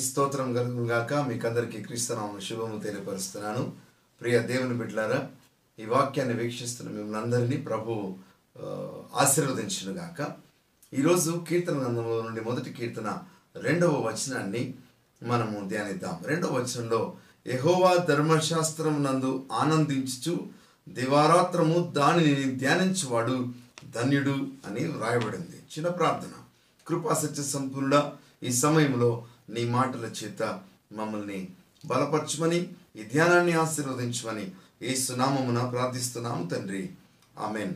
స్తోత్రం కలుగును మీకు మీకందరికీ క్రీస్తునామను శుభము తెలియపరుస్తున్నాను. ప్రియ దేవుని బిడ్డలారా ఈ వాక్యాన్ని వీక్షిస్తున్న మిమ్మల్ని అందరినీ ప్రభు ఆ, గాక. ఈరోజు కీర్తన గ్రంథంలో నుండి మొదటి కీర్తన రెండవ వచనాన్ని మనము ధ్యానిద్దాం. రెండవ వచనంలో ఎహోవా ధర్మశాస్త్రం నందు ఆనందించుచు దివారాత్రము దానిని ధ్యానించువాడు ధన్యుడు అని వ్రాయబడింది. చిన్న ప్రార్థన. కృపా సత్య సంపూర్ణ ఈ సమయంలో నీ మాటల చేత మమ్మల్ని బలపరచమని ఈ ధ్యానాన్ని ఆశీర్వదించమని ఏసునామమున ప్రార్థిస్తున్నాము తండ్రి. ఆమెన్.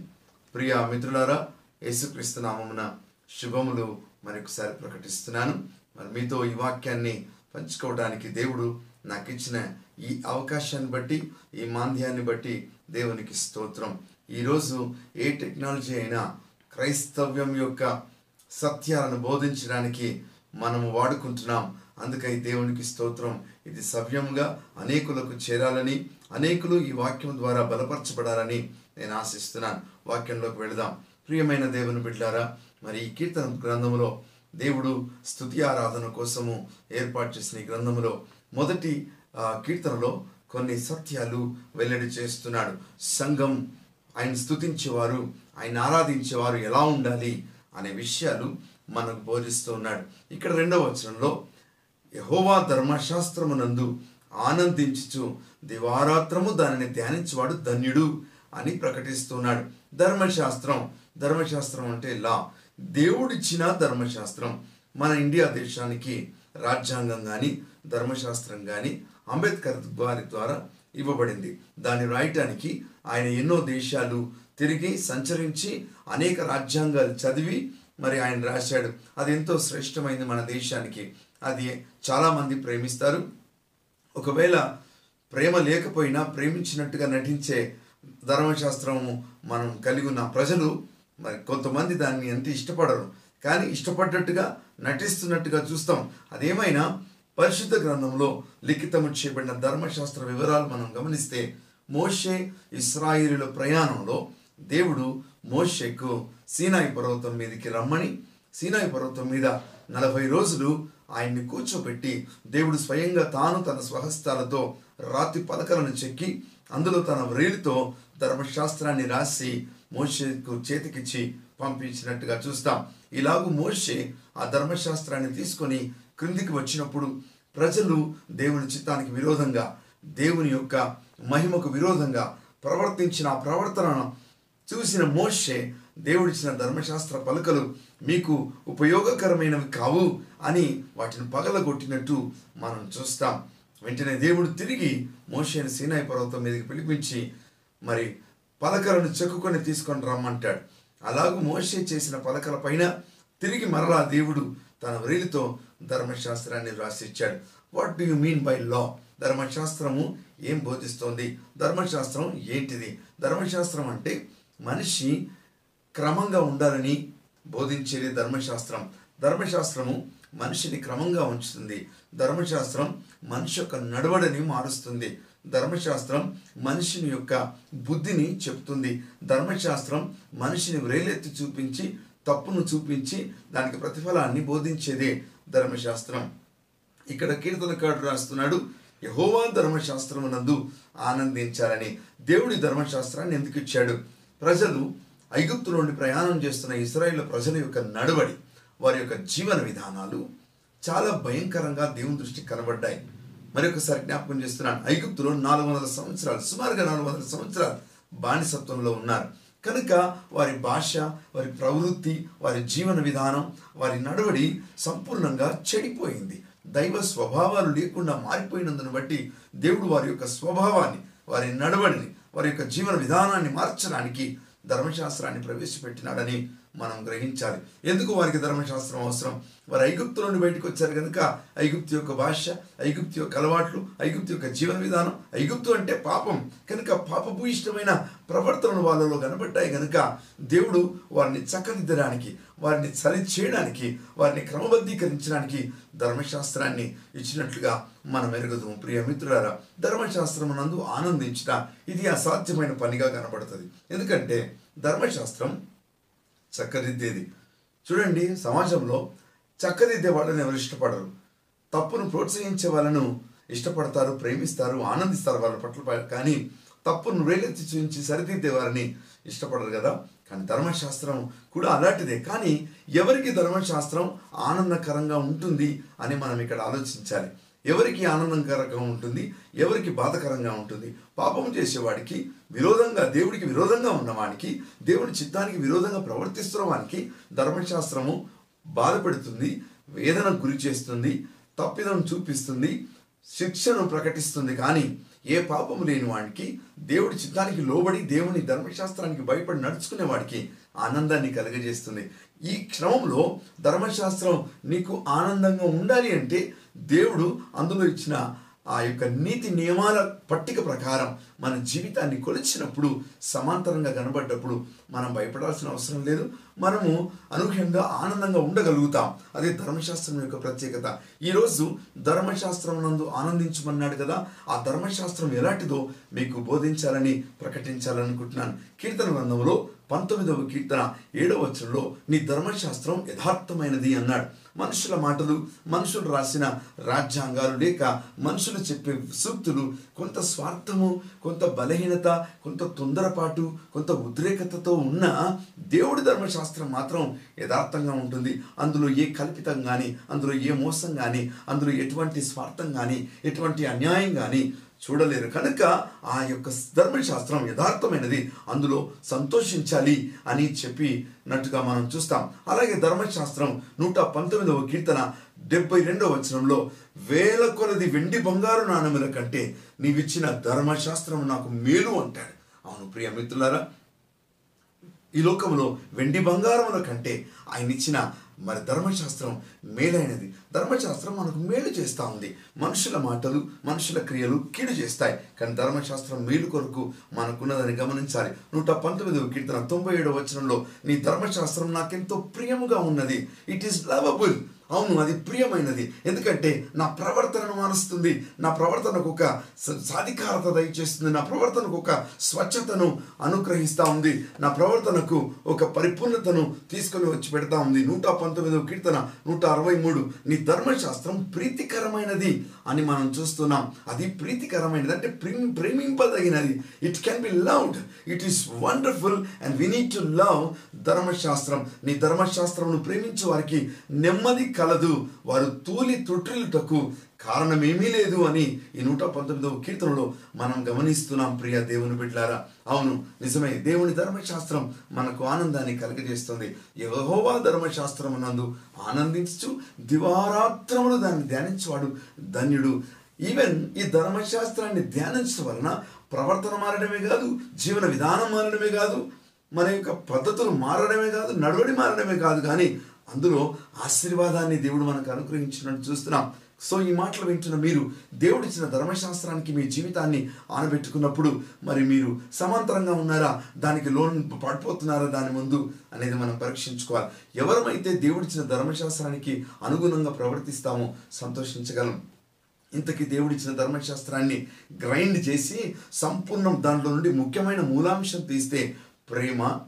ప్రియ మిత్రులారా యేసుక్రీస్తు నామమున శుభములు మరొకసారి ప్రకటిస్తున్నాను. మరి మీతో ఈ వాక్యాన్ని పంచుకోవడానికి దేవుడు నాకు ఇచ్చిన ఈ అవకాశాన్ని బట్టి ఈ మాంద్యాన్ని బట్టి దేవునికి స్తోత్రం. ఈరోజు ఏ టెక్నాలజీ అయినా క్రైస్తవ్యం యొక్క సత్యాలను బోధించడానికి మనము వాడుకుంటున్నాం. అందుకై దేవునికి స్తోత్రం. ఇది సవ్యంగా అనేకులకు చేరాలని అనేకులు ఈ వాక్యం ద్వారా బలపరచబడాలని నేను ఆశిస్తున్నాను. వాక్యంలోకి వెళదాం. ప్రియమైన దేవుని బిడ్డారా మరి ఈ కీర్తన గ్రంథంలో దేవుడు స్తుతి ఆరాధన కోసము ఏర్పాటు చేసిన ఈ గ్రంథంలో మొదటి కీర్తనలో కొన్ని సత్యాలు వెల్లడి చేస్తున్నాడు. సంఘం ఆయన స్తుతించేవారు ఆయన ఆరాధించేవారు ఎలా ఉండాలి అనే విషయాలు మనకు బోధిస్తూ ఉన్నాడు. ఇక్కడ రెండవ వచనంలో యహోవా ధర్మశాస్త్రమునందు ఆనందించుచు దివారాత్రము దానిని ధ్యానించువాడు ధన్యుడు అని ప్రకటిస్తున్నాడు ధర్మశాస్త్రం ధర్మశాస్త్రం అంటే లా. దేవుడిచ్చిన ధర్మశాస్త్రం మన ఇండియా దేశానికి రాజ్యాంగం కానీ ధర్మశాస్త్రం కానీ అంబేద్కర్ వారి ద్వారా ఇవ్వబడింది. దాన్ని రాయటానికి ఆయన ఎన్నో దేశాలు తిరిగి సంచరించి అనేక రాజ్యాంగాలు చదివి మరి ఆయన రాశాడు. అది ఎంతో శ్రేష్టమైంది మన దేశానికి. అది చాలామంది ప్రేమిస్తారు. ఒకవేళ ప్రేమ లేకపోయినా ప్రేమించినట్టుగా నటించే ధర్మశాస్త్రము మనం కలిగి ఉన్న ప్రజలు మరి కొంతమంది దాన్ని ఎంత ఇష్టపడరు. కానీ ఇష్టపడ్డట్టుగా నటిస్తున్నట్టుగా చూస్తాం. అదేమైనా పరిశుద్ధ గ్రంథంలో లిఖితము చేయబడిన ధర్మశాస్త్ర వివరాలు మనం గమనిస్తే మోషే ఇస్రాయిలుల ప్రయాణంలో దేవుడు మోషేకు సీనాయి పర్వతం మీదకి రమ్మని సీనాయి పర్వతం మీద నలభై రోజులు ఆయన్ని కూర్చోబెట్టి దేవుడు స్వయంగా తాను తన స్వహస్తాలతో రాతి పలకలను చెక్కి అందులో తన వ్రేలితో ధర్మశాస్త్రాన్ని రాసి మోషేకు చేతికిచ్చి పంపించినట్టుగా చూస్తాం. ఇలాగూ మోషే ఆ ధర్మశాస్త్రాన్ని తీసుకొని క్రిందికి వచ్చినప్పుడు ప్రజలు దేవుని చిత్తానికి విరోధంగా దేవుని యొక్క మహిమకు విరోధంగా ప్రవర్తించిన ఆ ప్రవర్తనను చూసిన మోషే దేవుడిచ్చిన ధర్మశాస్త్ర పలకలు మీకు ఉపయోగకరమైనవి కావు అని వాటిని పగలగొట్టినట్టు మనం చూస్తాం. వెంటనే దేవుడు తిరిగి మోషేని సీనాయి పర్వతం మీదకి పిలిపించి మరి పలకలను చెక్కుకొని తీసుకొని రమ్మంటాడు. అలాగూ మోషే చేసిన పలకల పైన తిరిగి మరలా దేవుడు తన వ్రేలితో ధర్మశాస్త్రాన్ని వ్రాసిచ్చాడు. What do you mean by law? ధర్మశాస్త్రము ఏం బోధిస్తోంది? ధర్మశాస్త్రం ఏంటిది? ధర్మశాస్త్రం అంటే మనిషి క్రమంగా ఉండాలని బోధించేది ధర్మశాస్త్రం. ధర్మశాస్త్రము మనిషిని క్రమంగా ఉంచుతుంది. ధర్మశాస్త్రం మనిషి యొక్క నడవడిని మారుస్తుంది. ధర్మశాస్త్రం మనిషిని యొక్క బుద్ధిని చెప్తుంది. ధర్మశాస్త్రం మనిషిని వ్రేలెత్తి చూపించి తప్పును చూపించి దానికి ప్రతిఫలాన్ని బోధించేదే ధర్మశాస్త్రం. ఇక్కడ కీర్తనకాడు రాస్తున్నాడు యహోవా ధర్మశాస్త్రమునందు ఆనందించాలని. దేవుడి ధర్మశాస్త్రాన్ని ఎందుకు ఇచ్చాడు? ప్రజలు ఐగుప్తు నుండి ప్రయాణం చేస్తున్న ఇస్రాయేల్ ప్రజల యొక్క నడవడి వారి యొక్క జీవన విధానాలు చాలా భయంకరంగా దేవుని దృష్టికి కనబడ్డాయి. మరొకసారి జ్ఞాపకం చేస్తున్నాను. ఐగుప్తులో నాలుగు వందల సంవత్సరాలు సుమారుగా నాలుగు వందల సంవత్సరాలు బానిసత్వంలో ఉన్నారు. కనుక వారి భాష వారి ప్రవృత్తి వారి జీవన విధానం వారి నడవడి సంపూర్ణంగా చెడిపోయింది. దైవ స్వభావాలు లేకుండా మారిపోయినందును బట్టి దేవుడు వారి యొక్క స్వభావాన్ని వారి నడవడిని వారి యొక్క జీవన విధానాన్ని మార్చడానికి ధర్మశాస్త్రాన్ని ప్రవేశపెట్టినాడని మనం గ్రహించాలి. ఎందుకు వారికి ధర్మశాస్త్రం అవసరం? వారు ఐగుప్తు నుండి బయటకు వచ్చారు కనుక ఐగుప్తు యొక్క భాష ఐగుప్తు యొక్క అలవాట్లు ఐగుప్తు యొక్క జీవన విధానం ఐగుప్తు అంటే పాపం. కనుక పాపభూయిష్టమైన ప్రవర్తనలు వాళ్ళలో కనబడ్డాయి కనుక దేవుడు వారిని చక్కదిద్దడానికి వారిని సరి చేయడానికి వారిని క్రమబద్ధీకరించడానికి ధర్మశాస్త్రాన్ని ఇచ్చినట్లుగా మనం ఎరుగుదాము. ప్రియ మిత్రులారా ధర్మశాస్త్రమునందు ఆనందించిన ఇది అసాధ్యమైన పనిగా కనబడుతుంది. ఎందుకంటే ధర్మశాస్త్రం చక్కదిద్దేది. చూడండి సమాజంలో చక్కదిద్దే వాళ్ళని ఎవరు ఇష్టపడరు. తప్పును ప్రోత్సహించే వాళ్ళను ఇష్టపడతారు ప్రేమిస్తారు ఆనందిస్తారు వాళ్ళ పట్ల కానీ తప్పును వేలెత్తి చూపించి సరిదిద్దే వారిని ఇష్టపడరు కదా. కానీ ధర్మశాస్త్రం కూడా అలాంటిదే. కానీ ఎవరికి ధర్మశాస్త్రం ఆనందకరంగా ఉంటుంది అని మనం ఇక్కడ ఆలోచించాలి. ఎవరికి ఆనందకరంగా ఉంటుంది ఎవరికి బాధకరంగా ఉంటుంది? పాపం చేసేవాడికి విరోధంగా దేవుడికి విరోధంగా ఉన్నవానికి దేవుడి చిత్తానికి విరోధంగా ప్రవర్తిస్తున్న వానికి ధర్మశాస్త్రము బాధపెడుతుంది వేదన గురి చేస్తుంది తప్పిదం చూపిస్తుంది శిక్షను ప్రకటిస్తుంది. కానీ ఏ పాపం లేని వాడికి దేవుడి చిత్తానికి లోబడి దేవుని ధర్మశాస్త్రానికి భయపడి నడుచుకునే వాడికి ఆనందాన్ని కలుగజేస్తుంది. ఈ క్షణంలో ధర్మశాస్త్రం నీకు ఆనందంగా ఉండాలి అంటే దేవుడు అందులో ఇచ్చిన ఆ యొక్క నీతి నియమాల పట్టిక ప్రకారం మన జీవితాన్ని కొలిచినప్పుడు సమాంతరంగా కనబడ్డప్పుడు మనం భయపడాల్సిన అవసరం లేదు. మనము అనూహ్యంగా ఆనందంగా ఉండగలుగుతాం. అదే ధర్మశాస్త్రం యొక్క ప్రత్యేకత. ఈరోజు ధర్మశాస్త్రం నందు ఆనందించమన్నాడు కదా ఆ ధర్మశాస్త్రం ఎలాంటిదో మీకు బోధించాలని ప్రకటించాలనుకుంటున్నాను. కీర్తన గ్రంథంలో పంతొమ్మిదవ కీర్తన ఏడవ వచనంలో నీ ధర్మశాస్త్రం యథార్థమైనది అన్నాడు. మనుషుల మాటలు మనుషులు రాసిన రాజ్యాంగాలు లేక మనుషులు చెప్పే సూక్తులు కొంత స్వార్థము కొంత బలహీనత కొంత తొందరపాటు కొంత ఉద్రేకతతో ఉన్న దేవుడి ధర్మశాస్త్రం మాత్రం యథార్థంగా ఉంటుంది. అందులో ఏ కల్పితం కానీ అందులో ఏ మోసం కానీ అందులో ఎటువంటి స్వార్థం కానీ ఎటువంటి అన్యాయం కానీ చూడలేరు. కనుక ఆ యొక్క ధర్మశాస్త్రం యథార్థమైనది. అందులో సంతోషించాలి అని చెప్పినట్టుగా మనం చూస్తాం. అలాగే ధర్మశాస్త్రం నూట పంతొమ్మిదవ కీర్తన డెబ్బై రెండవ వచనంలో వేల కొలది వెండి బంగారు నాణ్యముల కంటే నీవిచ్చిన ధర్మశాస్త్రం నాకు మేలు అంటాడు. అవును ప్రియ మిత్రులారా ఈ లోకంలో వెండి బంగారముల కంటే ఆయన ఇచ్చిన మరి ధర్మశాస్త్రం మేలైనది. ధర్మశాస్త్రం మనకు మేలు చేస్తూ ఉంది. మనుషుల మాటలు మనుషుల క్రియలు కీడు చేస్తాయి. కానీ ధర్మశాస్త్రం మేలు కొరకు మనకున్నదని గమనించాలి. నూట పంతొమ్మిదవ కీర్తన తొంభై ఏడవ వచనంలో నీ ధర్మశాస్త్రం నాకెంతో ప్రియముగా ఉన్నది. ఇట్ ఈస్ లవబుల్ అవును అది ప్రియమైనది. ఎందుకంటే నా ప్రవర్తనను మారుస్తుంది. నా ప్రవర్తనకు ఒక సాధికారత దయచేస్తుంది. నా ప్రవర్తనకు ఒక స్వచ్ఛతను అనుగ్రహిస్తూ ఉంది. నా ప్రవర్తనకు ఒక పరిపూర్ణతను తీసుకొని వచ్చి పెడతా ఉంది. నూట పంతొమ్మిదవ కీర్తన నూట అరవై మూడు. నీ ధర్మశాస్త్రం ప్రీతికరమైనది అని మనం చూస్తున్నాం. అది ప్రీతికరమైనది. అంటే ప్రేమింపదగినది. It can be loved it is wonderful and we need to love ధర్మశాస్త్రం. నీ ధర్మశాస్త్రంను ప్రేమించే వారికి నెమ్మది కలదు. వారు తూలి తుట్రిలుటకు కారణమేమీ లేదు అని ఈ నూట పంతొమ్మిదవ కీర్తనలో మనం గమనిస్తున్నాం ప్రియ దేవుని బిడ్లారా. అవును నిజమే దేవుని ధర్మశాస్త్రం మనకు ఆనందాన్ని కలుగజేస్తుంది. యహోవా ధర్మశాస్త్రం నందు ఆనందించు దివారాత్రములు దాన్ని ధ్యానించేవాడు ధన్యుడు. ఈవెన్ ఈ ధర్మశాస్త్రాన్ని ధ్యానించడం వలన ప్రవర్తన మారడమే కాదు జీవన విధానం మారడమే కాదు మన యొక్క పద్ధతులు మారడమే కాదు నడవడి మారడమే కాదు కానీ అందులో ఆశీర్వాదాన్ని దేవుడు మనకు అనుగ్రహించినట్టు చూస్తున్నాం. సో ఈ మాటలు వింటున్న మీరు దేవుడిచ్చిన ధర్మశాస్త్రానికి మీ జీవితాన్ని ఆనబెట్టుకున్నప్పుడు మరి మీరు సమాంతరంగా ఉన్నారా? దానికి లోన్ పడిపోతున్నారా? దాని ముందు అనేది మనం పరీక్షించుకోవాలి. ఎవరమైతే దేవుడిచ్చిన ధర్మశాస్త్రానికి అనుగుణంగా ప్రవర్తిస్తామో సంతోషించగలం. ఇంతకీ దేవుడిచ్చిన ధర్మశాస్త్రాన్ని గ్రైండ్ చేసి సంపూర్ణం దాంట్లో నుండి ముఖ్యమైన మూలాంశం తీస్తే ప్రేమ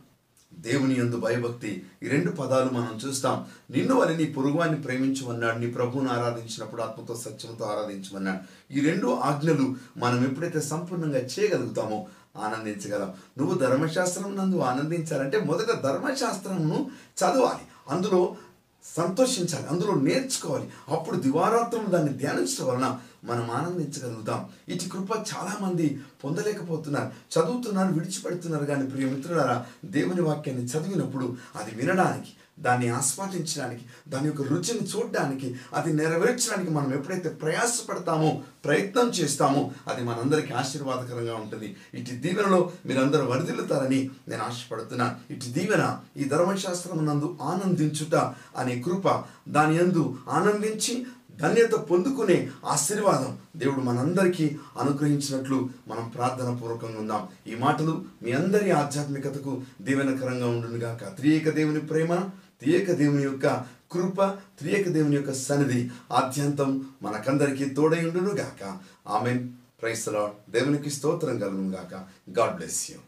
దేవుని యందు భయభక్తి. ఈ రెండు పదాలు మనం చూస్తాం. నిన్ను వల్ల నీ పొరుగువాన్ని ప్రేమించమన్నాడు. నీ ప్రభువును ఆరాధించినప్పుడు ఆత్మతో సత్యంతో ఆరాధించమన్నాడు. ఈ రెండు ఆజ్ఞలు మనం ఎప్పుడైతే సంపూర్ణంగా చేయగలుగుతామో ఆనందించగలం. నువ్వు ధర్మశాస్త్రం నందు ఆనందించాలంటే మొదట ధర్మశాస్త్రంను చదవాలి. అందులో సంతోషించాలి. అందులో నేర్చుకోవాలి. అప్పుడు దివారాత్రం దాన్ని ధ్యానించడం వలన మనం ఆనందించగలుగుతాం. ఇటు కృప చాలామంది పొందలేకపోతున్నారు. చదువుతున్నారు విడిచిపెడుతున్నారు కానీ ప్రియ మిత్రులారా దేవుని వాక్యాన్ని చదివినప్పుడు అది వినడానికి దాన్ని ఆస్వాదించడానికి దాని యొక్క రుచిని చూడడానికి అది నెరవేర్చడానికి మనం ఎప్పుడైతే ప్రయాసపడతామో ప్రయత్నం చేస్తామో అది మనందరికీ ఆశీర్వాదకరంగా ఉంటుంది. ఇటు దీవెనలో మీరందరూ వరదిల్లుతారని నేను ఆశపడుతున్నాను ఇటు దీవెన ఈ ధర్మశాస్త్రం నందు ఆనందించుట అనే కృప దాని యందు ఆనందించి ధన్యత పొందుకునే ఆశీర్వాదం దేవుడు మనందరికీ అనుగ్రహించినట్లు మనం ప్రార్థన పూర్వకంగా ఉందాం. ఈ మాటలు మీ అందరి ఆధ్యాత్మికతకు దీవెనకరంగా ఉండునుగాక. త్రియేక దేవుని ప్రేమ త్రియేక దేవుని యొక్క కృప త్రియేక దేవుని యొక్క సన్నిధి ఆద్యంతం మనకందరికీ తోడై ఉండునుగాక. ఆమె ప్రైస్తలా దేవునికి స్తోత్రం కలుగునుగాక. God bless you.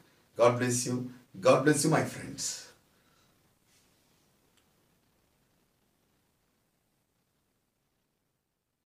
God bless you. God bless you my friends.